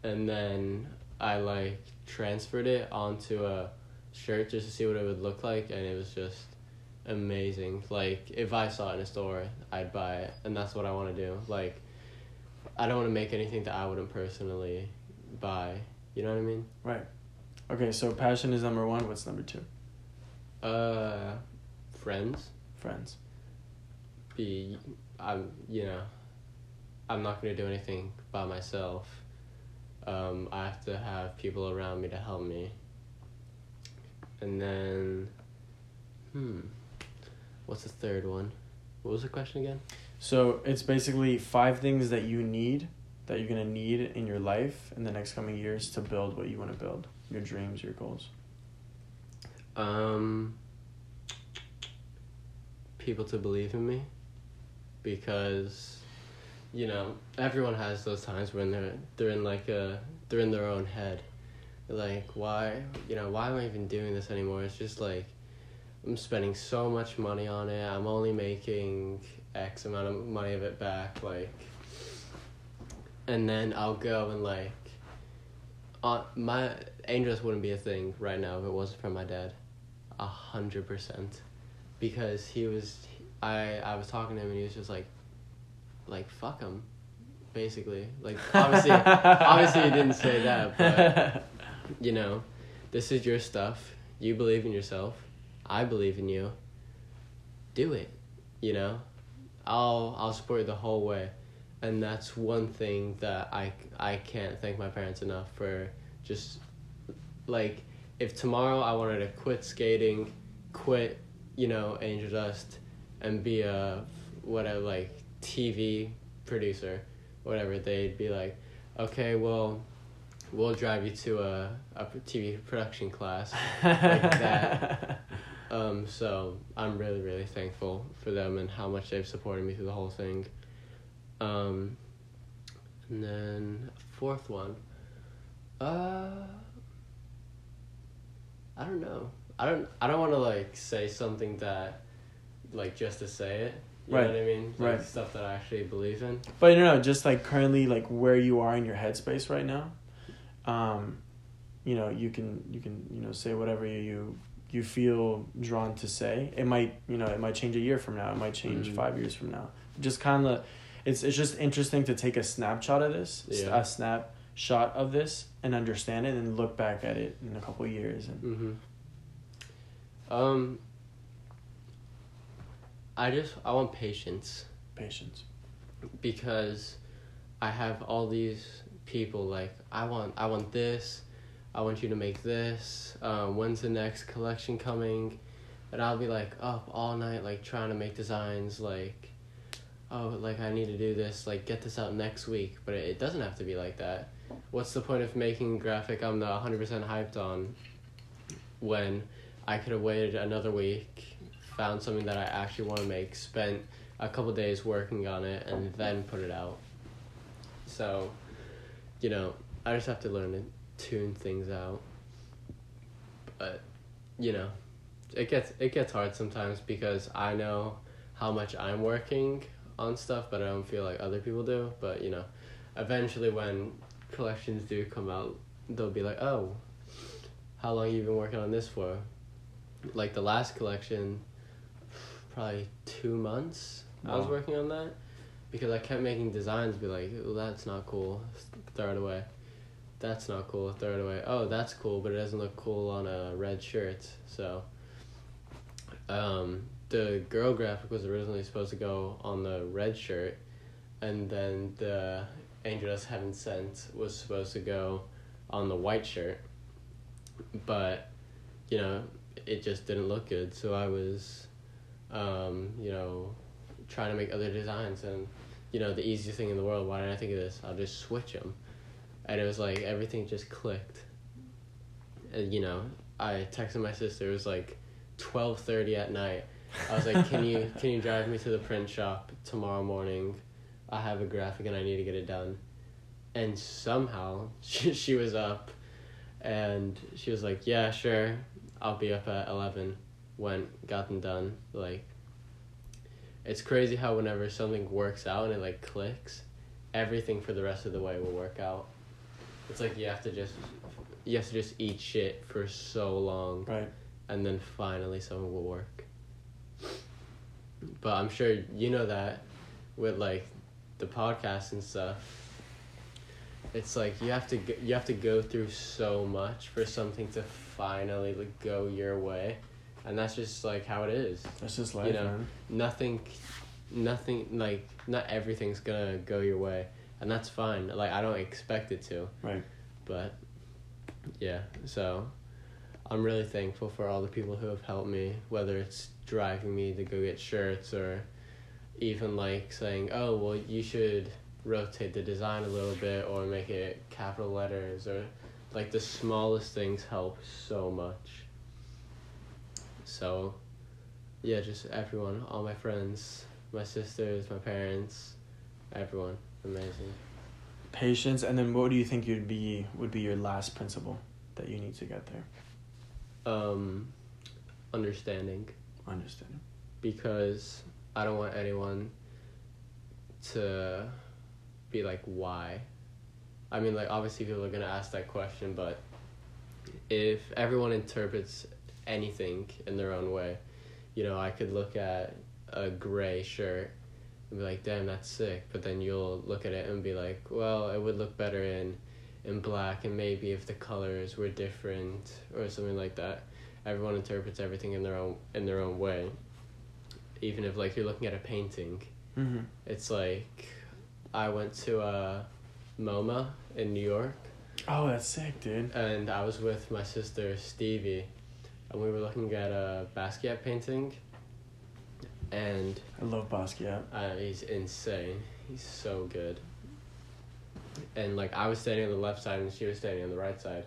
and then I like transferred it onto a shirt just to see what it would look like, and it was just amazing. Like if I saw it in a store, I'd buy it, and that's what I want to do. Like I don't want to make anything that I wouldn't personally buy. You know what I mean? Right. Okay, so passion is number one. What's number two? Uh, friends. Friends. Be I'm you know, I'm not gonna do anything by myself. Um, I have to have people around me to help me. And then, hmm, what's the third one? What was the question again? So it's basically five things that you need, that you're gonna need in your life in the next coming years to build what you want to build, your dreams, your goals. Um, people to believe in me, because, you know, everyone has those times when they're they're in like a they're in their own head, like why you know why am I even doing this anymore? It's just like I'm spending so much money on it. I'm only making X amount of money of it back, like, and then I'll go and like, uh, my Angels wouldn't be a thing right now if it wasn't for my dad, a hundred percent, because he was, I I was talking to him and he was just like, like fuck him, basically, like obviously obviously he didn't say that, but [laughs] you know, this is your stuff. You believe in yourself. I believe in you. Do it. You know, I'll I'll support you the whole way, and that's one thing that I I can't thank my parents enough for. Just like if tomorrow I wanted to quit skating, quit, you know, Angel Dust, and be a whatever like TV producer, whatever, they'd be like, okay, well, we'll drive you to a, a TV production class like that. [laughs] Um, so I'm really, really thankful for them and how much they've supported me through the whole thing. Um, and then fourth one, uh, I don't know. I don't. I don't want to like say something that, like, just to say it. You Right. know what I mean? Like Right. Stuff that I actually believe in. But no, no, just like currently, like where you are in your headspace right now, um, you know, you can you can you know say whatever you you feel drawn to say. It might you know it might change a year from now. It might change Mhm. five years from now. Just kind of, it's it's just interesting to take a snapshot of this, Yeah. a snapshot of this, and understand it, and look back at it in a couple of years. And Mm-hmm. Um. I just I want patience patience. because I have all these people like I want I want this, I want you to make this. Um, when's the next collection coming? And I'll be like up all night like trying to make designs like, oh like I need to do this like get this out next week. But it, it doesn't have to be like that. What's the point of making graphic I'm the hundred percent hyped on, when I could have waited another week, found something that I actually want to make, spent a couple days working on it, and then put it out. So, you know, I just have to learn to tune things out. But, you know, it gets it gets hard sometimes because I know how much I'm working on stuff, but I don't feel like other people do. But you know, eventually when collections do come out, they'll be like, oh, how long you been working on this for? Like the last collection, probably two months. I was working on that because I kept making designs. Be like, oh, that's not cool. Throw it away. That's not cool. Throw it away. Oh, that's cool, but it doesn't look cool on a red shirt. So, um, the girl graphic was originally supposed to go on the red shirt, and then the Angel Dust Heaven Sent was supposed to go on the white shirt. But, you know, it just didn't look good. So I was, um, you know, trying to make other designs and, you know, the easiest thing in the world. Why didn't I think of this? I'll just switch them, and it was like everything just clicked. And you know, I texted my sister. It was like twelve thirty at night. I was like, "Can you [laughs] can you drive me to the print shop tomorrow morning? I have a graphic and I need to get it done." And somehow [laughs] she she was up, and she was like, "Yeah, sure, I'll be up at eleven. Went, got them done. Like, it's crazy how whenever something works out and it like clicks, everything for the rest of the way will work out. It's like you have to just you have to just eat shit for so long Right. and then finally something will work. But I'm sure you know that with like the podcast and stuff. It's like you have to go, you have to go through so much for something to finally like, go your way, and that's just like how it is. That's just life, You know, man. Nothing, nothing like not everything's gonna go your way, and that's fine. Like I don't expect it to. Right. But yeah, so I'm really thankful for all the people who have helped me, whether it's driving me to go get shirts or even like saying, "Oh, well, you should rotate the design a little bit or make it capital letters or like the smallest things help so much." So, yeah, just everyone, all my friends, my sisters, my parents, everyone, amazing. Patience, and then what do you think you'd be would be your last principle that you need to get there? Um, understanding. Understand. because I don't want anyone to be like, why? I mean, like, obviously, people are going to ask that question, but if everyone interprets anything in their own way, you know, I could look at a gray shirt and be like, damn, that's sick. But then you'll look at it and be like, well, it would look better in, in black, and maybe if the colors were different or something like that everyone interprets everything in their own in their own way. Even if like you're looking at a painting, Mm-hmm. it's like I went to a MoMA in New York, Oh, that's sick, dude. and I was with my sister Stevie, and we were looking at a Basquiat painting. And I love Basquiat. uh, he's insane. He's so good. And like I was standing on the left side and she was standing on the right side.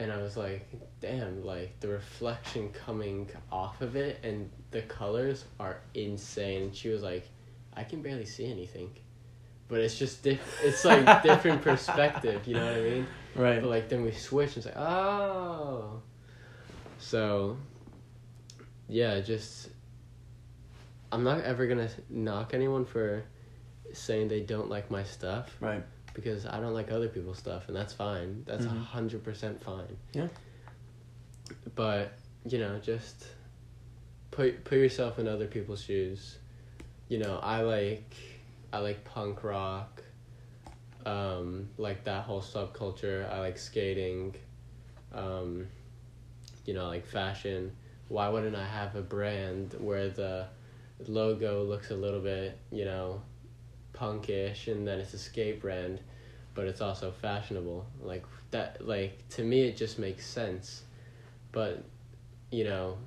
And I was like, damn, like the reflection coming off of it and the colors are insane. And she was like, I can barely see anything. But it's just diff- it's like [laughs] different perspective, you know what I mean? Right. But like then we switch and it's like, oh. So, yeah, just I'm not ever gonna knock anyone for saying they don't like my stuff Right. because I don't like other people's stuff, and that's fine. That's a Mhm. hundred percent fine. Yeah. But you know, just put put yourself in other people's shoes. You know, I like I like punk rock. Um, like that whole subculture. I like skating. Um, you know, like fashion. Why wouldn't I have a brand where the logo looks a little bit, you know, punkish and then it's a skate brand, but it's also fashionable. Like that like to me it just makes sense. But you know,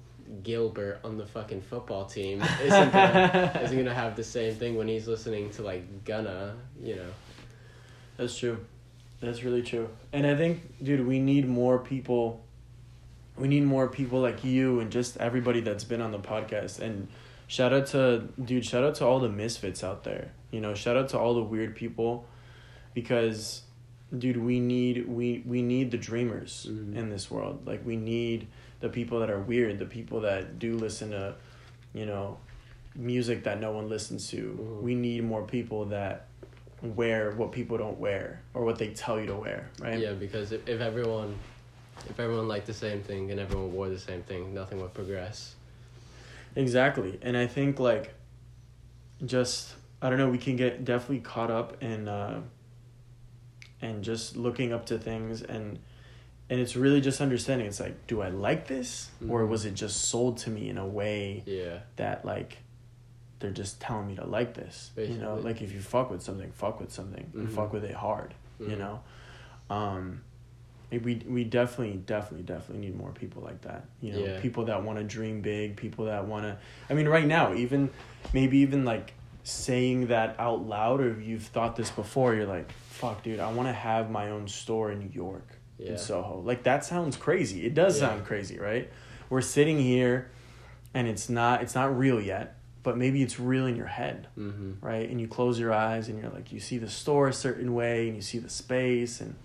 Gilbert on the fucking football team [laughs] isn't gonna, isn't gonna have the same thing when he's listening to like Gunna, you know. That's true. That's really true. And I think, dude, we need more people. We need more people like you and just everybody that's been on the podcast. And shout out to, dude, shout out to all the misfits out there. You know, shout out to all the weird people because dude, we need we we need the dreamers Mhm. in this world. Like we need the people that are weird, the people that do listen to, you know, music that no one listens to. Mhm. We need more people that wear what people don't wear or what they tell you to wear, right? Yeah, because if, if everyone, if everyone liked the same thing and everyone wore the same thing, nothing would progress. Exactly. And I think like just I don't know, we can get definitely caught up in uh and just looking up to things and and it's really just understanding it's like do I like this or Mhm. was it just sold to me in a way Yeah. that like they're just telling me to like this. You know, like if you fuck with something, fuck with something Mhm. fuck with it hard, you Mhm. know. Um we we definitely definitely definitely need more people like that you know Yeah. people that want to dream big people that want to i mean right now even maybe even like saying that out loud or you've thought this before you're like fuck dude i want to have my own store in new york Yeah. in soho like that sounds crazy it does Yeah. sound crazy right we're sitting here and it's not it's not real yet but maybe it's real in your head Mm-hmm. right? And you close your eyes and you're like, you see the store a certain way and you see the space and,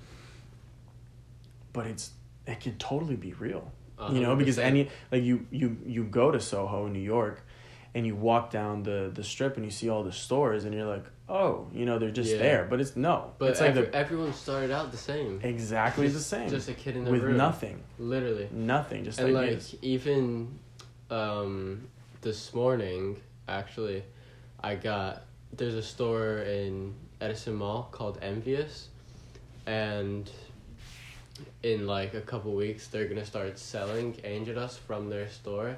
but it's, it could totally be real, you know, because any, like you, you, you go to Soho, in New York and you walk down the, the strip and you see all the stores and you're like, oh, you know, they're just Yeah. there, but it's no, But it's like the, everyone started out the same. exactly the same Just a kid in the with room. nothing, Literally. nothing, just and ideas. like even um, this morning, actually, I got there's a store in Edison Mall called Envious, and in like a couple weeks they're gonna start selling Angel Dust from their store,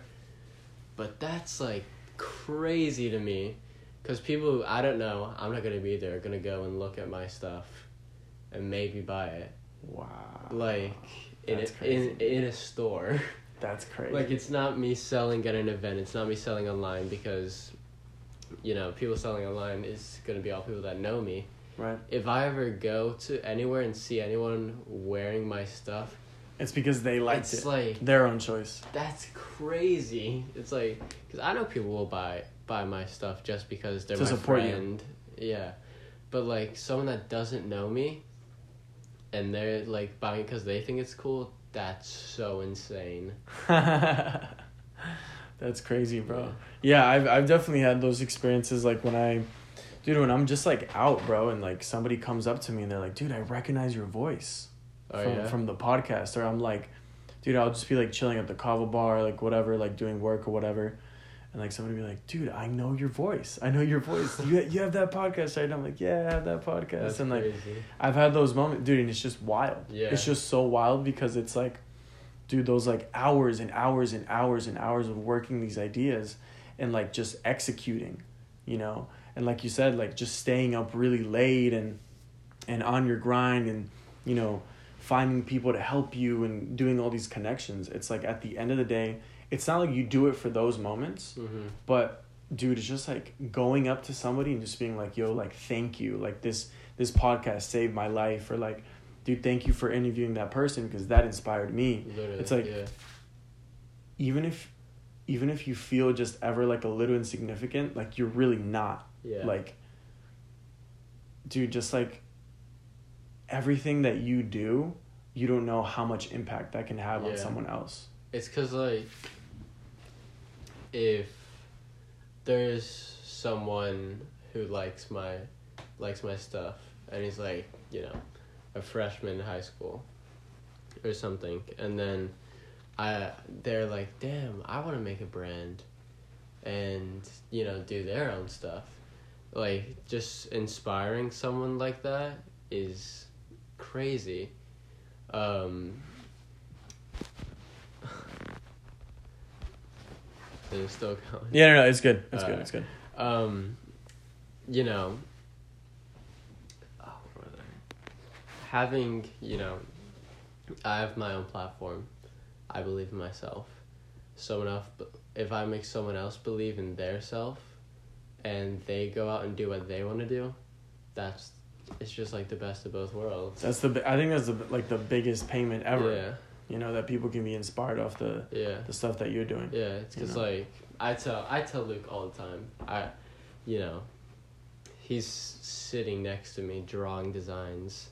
but that's like crazy to me, because people who I don't know I'm not gonna be there are gonna go and look at my stuff, and maybe buy it wow. like in That's a, in in a store. [laughs] That's crazy. Like it's not me selling at an event. It's not me selling online because, you know, people selling online is gonna be all people that know me. Right. If I ever go to anywhere and see anyone wearing my stuff, It's because they liked it's it. like Their own choice. that's crazy. It's like because I know people will buy buy my stuff just because they're To my support you. friend. Yeah, but like someone that doesn't know me, and they're like buying it because they think it's cool. That's so insane. [laughs] That's crazy, bro. Yeah, I've I've definitely had those experiences like when I dude, when I'm just like out, bro, and like somebody comes up to me and they're like, dude, I recognize your voice Oh from, yeah. from the podcast. Or I'm like, dude, I'll just be like chilling at the kava bar, like whatever, like doing work or whatever. And like somebody be like, dude, I know your voice. I know your voice. You you have that podcast, right? And I'm like, yeah, I have that podcast. That's and like crazy. I've had those moments, dude, and it's just wild. Yeah. It's just so wild because it's like, dude, those like hours and hours and hours and hours of working these ideas and like just executing, you know? And like you said, like just staying up really late and and on your grind and, you know, finding people to help you and doing all these connections. It's like at the end of the day, it's not like you do it for those moments, Mm-hmm. but dude it's just like going up to somebody and just being like yo like thank you like this this podcast saved my life or like dude thank you for interviewing that person because that inspired me Literally. It's like- yeah. even if even if you feel just ever like a little insignificant like you're really not Yeah. like dude just like everything that you do you don't know how much impact that can have on someone else It's cause like if there's someone who likes my likes my stuff and he's like, you know, a freshman in high school or something and then I they're like, "Damn, I want to make a brand." And, you know, do their own stuff. Like just inspiring someone like that is crazy. Um [laughs] it still going? yeah no no it's good it's good it's good Um, you know, oh, what was I- having you know, I have my own platform. I believe in myself. Someone else, if I make someone else believe in their self, and they go out and do what they want to do, that's it's just like the best of both worlds. that's the i think that's the like the biggest payment ever Yeah, you know that people can be inspired off the yeah. the stuff that you're doing Yeah, it's You know? like I tell I tell Luke all the time. I, you know, he's sitting next to me drawing designs,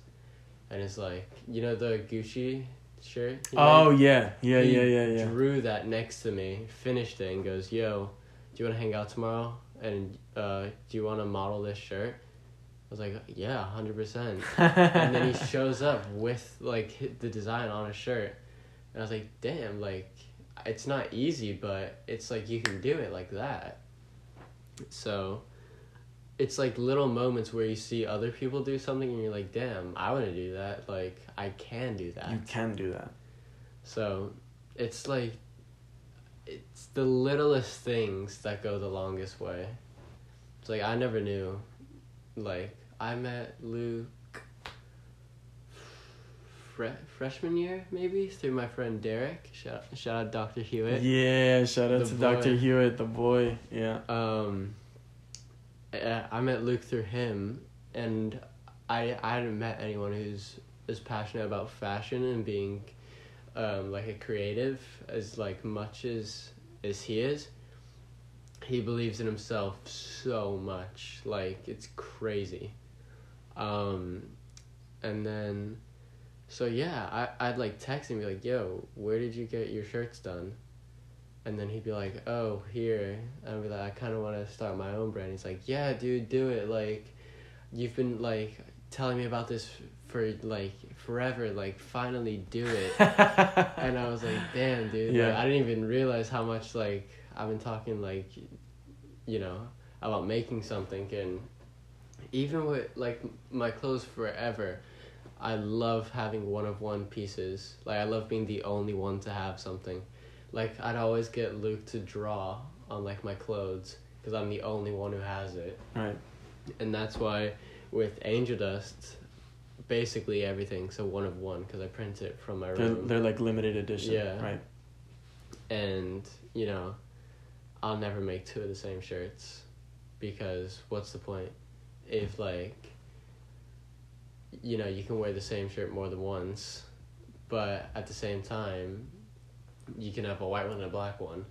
and it's like you know the Gucci shirt. Oh made? yeah, yeah, He yeah, yeah, yeah. Drew that next to me, finished it, and goes, "Yo, do you want to hang out tomorrow? And uh, do you want to model this shirt?" I was like, "Yeah, hundred percent." [laughs] and then he shows up with like the design on a shirt, and I was like, "Damn, like it's not easy, but it's like you can do it like that." So, it's like little moments where you see other people do something, and you're like, "Damn, I want to do that. Like I can do that." you can do that. So, it's like, it's the littlest things that go the longest way. It's like I never knew, like I met Luke. Fre- freshman year maybe through my friend Derek. Shout shout out Dr. Hewitt. Yeah, shout out The to boy. Dr. Hewitt, the boy. Yeah. Um, I I met Luke through him, and I I hadn't met anyone who's as passionate about fashion and being, um, like a creative as like much as as he is. He believes in himself so much, like it's crazy. Um, and then, so yeah, I I'd like text him be like, "Yo, where did you get your shirts done?" And then he'd be like, "Oh, here." And I'd be like, "I kind of want to start my own brand." He's like, "Yeah, dude, do it. Like, you've been like telling me about this for like forever. Like, finally do it." [laughs] and I was like, "Damn, dude! Yeah. Like, I didn't even realize how much like I've been talking like, you know, about making something and even with like my clothes forever." I love having one of one pieces. Like I love being the only one to have something. Like I'd always get Luke to draw on like my clothes because I'm the only one who has it, right. and that's why with Angel Dust, basically everything. So one of one because I print it from my They're, room, they're like limited edition. Yeah. Right. and you know, I'll never make two of the same shirts because what's the point if like you know you can wear the same shirt more than once, but at the same time you can have a white one and a black one,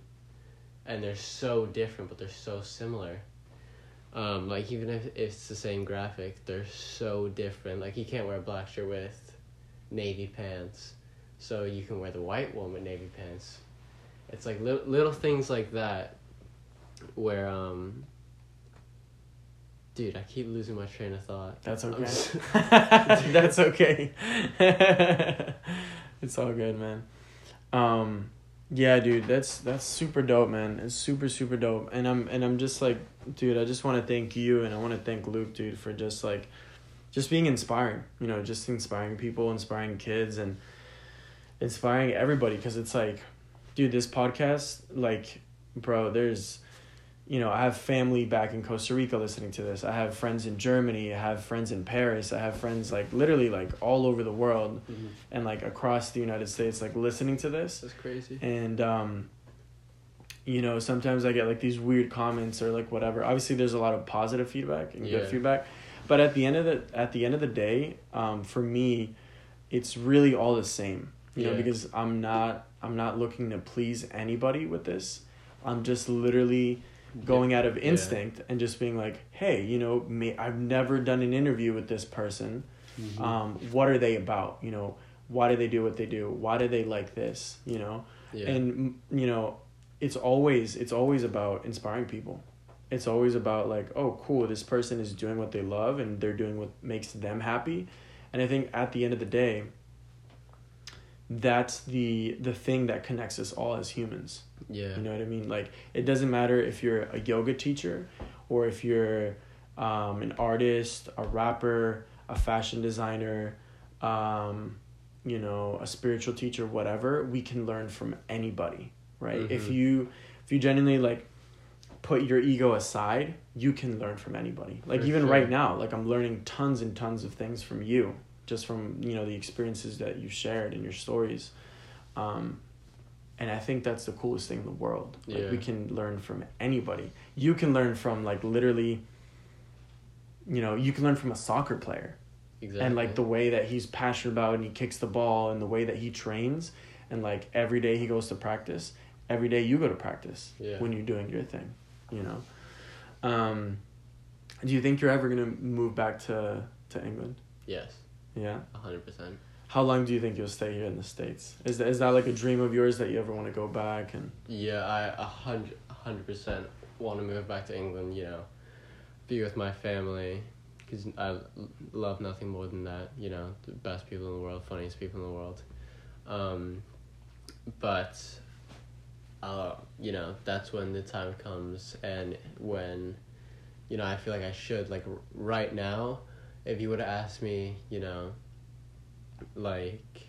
and they're so different, but they're so similar. Um, like even if it's the same graphic, they're so different. Like you can't wear a black shirt with navy pants, so you can wear the white one with navy pants. It's like li- little things like that, where um. Dude, I keep losing my train of thought. That's okay. [laughs] [laughs] That's okay. [laughs] it's all good, man. Um, yeah, dude, that's that's super dope, man. It's super super dope, and I'm and I'm just like, dude, I just want to thank you, and I want to thank Luke, dude, for just like, just being inspiring. You know, just inspiring people, inspiring kids, and inspiring everybody. Because it's like, dude, this podcast, like, bro, there's you know, I have family back in Costa Rica listening to this. I have friends in Germany. I have friends in Paris. I have friends like literally like all over the world Mhm. and like across the United States like listening to this. That's crazy. And um you know, sometimes I get like these weird comments or like whatever. Obviously there's a lot of positive feedback and Yeah. good feedback. But at the end of the at the end of the day, um for me it's really all the same. You know, because I'm not I'm not looking to please anybody with this. I'm just literally going out of Yeah. instinct and just being like, hey, you know, me, I've never done an interview with this person. Mhm. Um, what are they about? You know, why do they do what they do? Why do they like this? You know, yeah. and you know, it's always it's always about inspiring people. It's always about like, oh, cool, this person is doing what they love and they're doing what makes them happy. And I think at the end of the day, that's the the thing that connects us all as humans. yeah. You know what I mean? Like it doesn't matter if you're a yoga teacher or if you're um, an artist, a rapper, a fashion designer, um, you know, a spiritual teacher, whatever. We can learn from anybody, right? If Mhm. you if you genuinely like put your ego aside, you can learn from anybody. Like For even sure. right now, like I'm learning tons and tons of things from you, just from you know the experiences that you've shared and your stories. Um, and I think that's the coolest thing in the world. Like Yeah. we can learn from anybody. You can learn from like literally. You know, you can learn from a soccer player Exactly. and like the way that he's passionate about and he kicks the ball and the way that he trains and like every day he goes to practice every day you go to practice Yeah. when you're doing your thing you know um do you think you're ever gonna move back to to england yes. Yeah. hundred percent. How long do you think you'll stay here in the states? Is that, is that like a dream of yours that you ever want to go back and? Yeah, I a hundred hundred percent want to move back to England. You know, be with my family, because I love nothing more than that. You know, the best people in the world, funniest people in the world. Um, but, uh, you know, that's when the time comes, and when, you know, I feel like I should like r- right now. If you would have asked me, you know, like,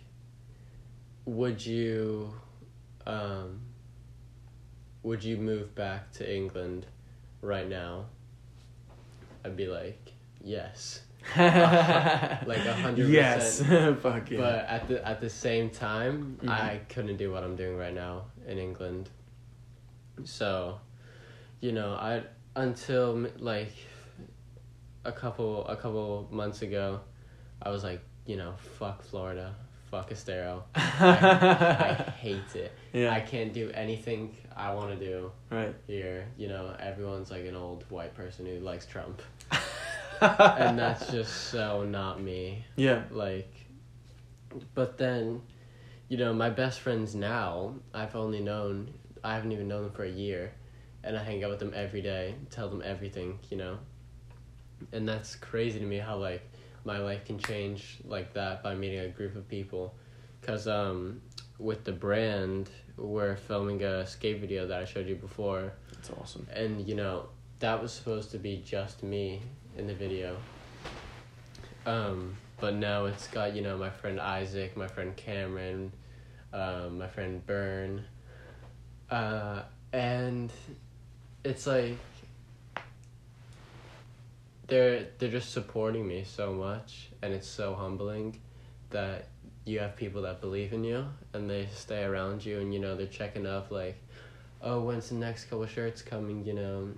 would you, um, would you move back to England right now? I'd be like, yes. [laughs] like a hundred Yes. percent. [laughs] Fuck yeah. But at the at the same time, Mhm. I couldn't do what I'm doing right now in England. So, you know, I until like a couple a couple months ago, I was like, you know, fuck Florida, fuck Estero. I, I [laughs] hate it. yeah. I can't do anything I want to do right. here. You know, everyone's like an old white person who likes Trump, and that's just so not me. Yeah. Like, but then, you know, my best friends now, I've only known, I haven't even known them for a year, and I hang out with them every day, tell them everything, you know, and that's crazy to me how like my life can change like that by meeting a group of people, cause um with the brand we're filming a skate video that I showed you before, That's awesome. and you know that was supposed to be just me in the video. Um but now it's got you know my friend isaac my friend cameron um my friend byrne. Uh and it's like they're they're just supporting me so much and it's so humbling that you have people that believe in you and they stay around you and you know they're checking up like oh when's the next couple shirts coming you know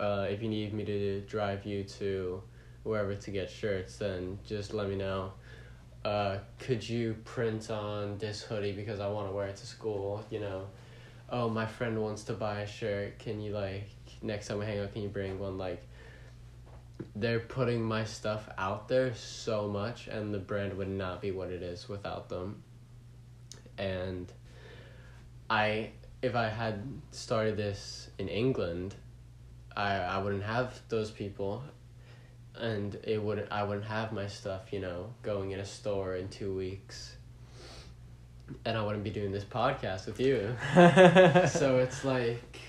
uh, if you need me to drive you to wherever to get shirts then just let me know. Uh, could you print on this hoodie because i want to wear it to school you know? Oh my friend wants to buy a shirt. Can you like next time we hang out can you bring one? Like they're putting my stuff out there so much and the brand would not be what it is without them. And i if i had started this in england i i wouldn't have those people and it wouldn't i wouldn't have my stuff you know going in a store in two weeks and i wouldn't be doing this podcast with you [laughs] so it's like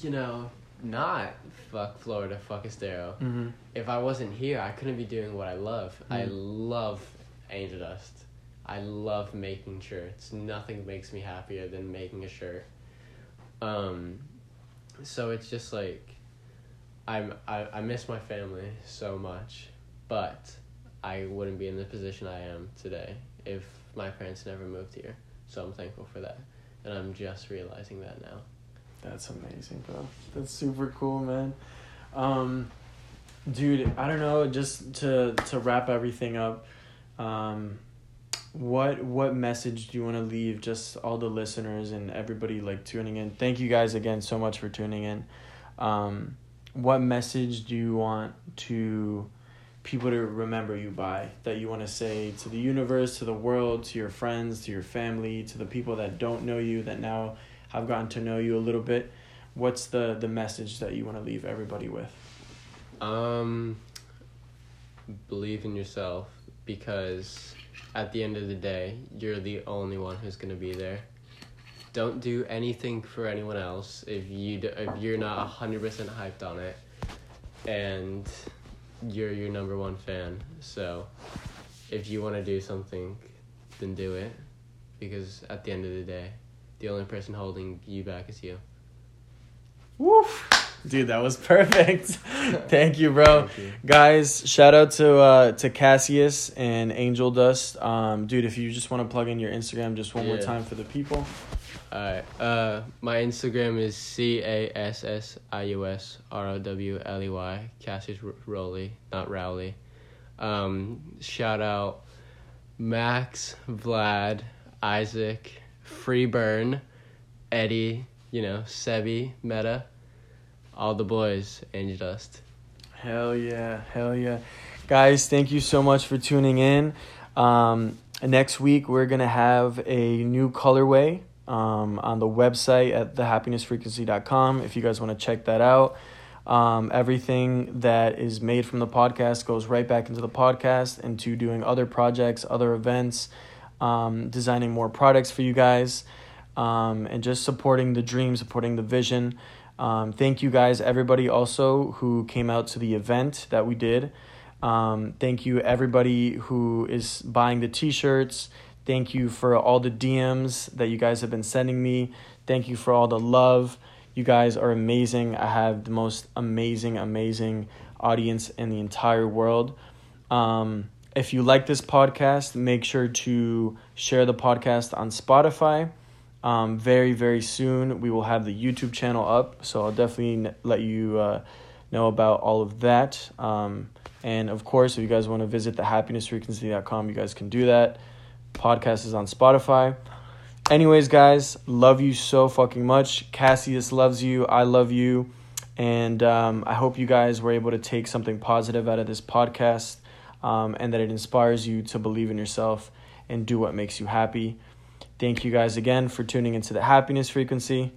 you know not fuck florida fuck estero hmm if I wasn't here, I couldn't be doing what I love. I Mm. love Angel Dust. I love making shirts. Nothing makes me happier than making a shirt. Um, so it's just like, I'm I, I miss my family so much, but I wouldn't be in the position I am today if my parents never moved here. So I'm thankful for that, and I'm just realizing that now. That's amazing, bro. That's super cool, man. Um, dude, I don't know. Just to to wrap everything up, um, what what message do you want to leave just all the listeners and everybody like tuning in? Thank you guys again so much for tuning in. Um, what message do you want to people to remember you by that you want to say to the universe, to the world, to your friends, to your family, to the people that don't know you that now have gotten to know you a little bit? What's the the message that you want to leave everybody with? Um, believe in yourself because at the end of the day, you're the only one who's gonna be there. Don't do anything for anyone else if you d- if you're not hundred percent hyped on it, and you're your number one fan. So, if you want to do something, then do it, because at the end of the day, the only person holding you back is you. Woof. Dude, that was [laughs] perfect. [laughs] Thank you, bro. Thank you. Guys, shout out to uh to Cassius and Angel Dust. Um dude, if you just want to plug in your Instagram just one more time for the people. Alright. Uh, my Instagram is C A S S I U S R O W L E Y. Cassius R- Rowley, not Rowley. Um, shout out Max, Vlad, Isaac, Freeburn, Eddie, you know, Sebi, Meta, all the boys, Angel Dust. Hell yeah, hell yeah. guys, thank you so much for tuning in. Um, next week, we're going to have a new colorway um, on the website at thehappinessfrequency.com if you guys want to check that out. Um, everything that is made from the podcast goes right back into the podcast, into doing other projects, other events, um, designing more products for you guys, um, and just supporting the dream, supporting the vision. Um, thank you guys, everybody, also who came out to the event that we did. Um, thank you, everybody who is buying the t shirts. Thank you for all the DMs that you guys have been sending me. Thank you for all the love. You guys are amazing. I have the most amazing, amazing audience in the entire world. Um, if you like this podcast, make sure to share the podcast on Spotify. Um, very, very soon, we will have the YouTube channel up. So I'll definitely let you uh, know about all of that. Um, and of course, if you guys want to visit thehappinessfrequency.com, you guys can do that. Podcast is on Spotify. Anyways, guys, love you so fucking much. Cassius loves you. I love you. And um, I hope you guys were able to take something positive out of this podcast um, and that it inspires you to believe in yourself and do what makes you happy. Thank you guys again for tuning into the happiness frequency.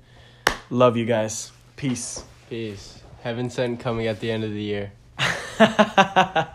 Love you guys. Peace. Peace. Heaven sent coming at the end of the year. [laughs]